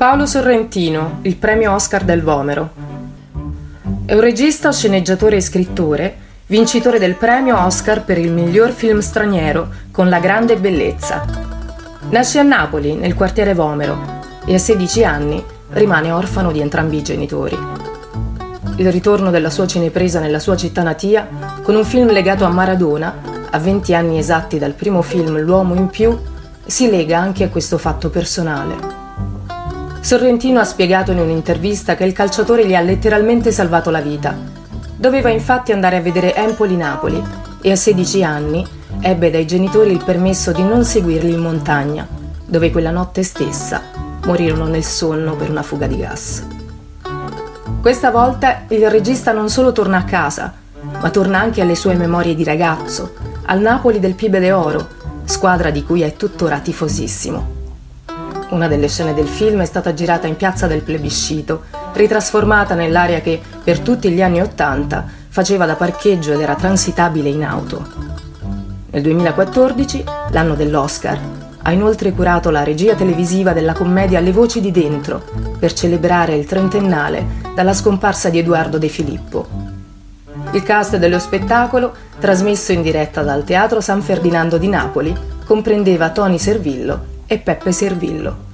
Paolo Sorrentino, il premio Oscar del Vomero. È un regista, sceneggiatore e scrittore, vincitore del premio Oscar per il miglior film straniero con La grande bellezza. Nasce a Napoli, nel quartiere Vomero, e a 16 anni rimane orfano di entrambi i genitori. Il ritorno della sua cinepresa nella sua città natia, con un film legato a Maradona, a 20 anni esatti dal primo film L'uomo in più, si lega anche a questo fatto personale. Sorrentino ha spiegato in un'intervista che il calciatore gli ha letteralmente salvato la vita. Doveva infatti andare a vedere Empoli-Napoli e a 16 anni ebbe dai genitori il permesso di non seguirli in montagna, dove quella notte stessa morirono nel sonno per una fuga di gas. Questa volta il regista non solo torna a casa, ma torna anche alle sue memorie di ragazzo, al Napoli del Pibe de Oro, squadra di cui è tuttora tifosissimo. Una delle scene del film è stata girata in piazza del plebiscito, ritrasformata nell'area che, per tutti gli anni Ottanta, faceva da parcheggio ed era transitabile in auto. Nel 2014, l'anno dell'Oscar, ha inoltre curato la regia televisiva della commedia Le voci di dentro, per celebrare il trentennale dalla scomparsa di Edoardo De Filippo. Il cast dello spettacolo, trasmesso in diretta dal Teatro San Ferdinando di Napoli, comprendeva Tony Servillo e Peppe Servillo.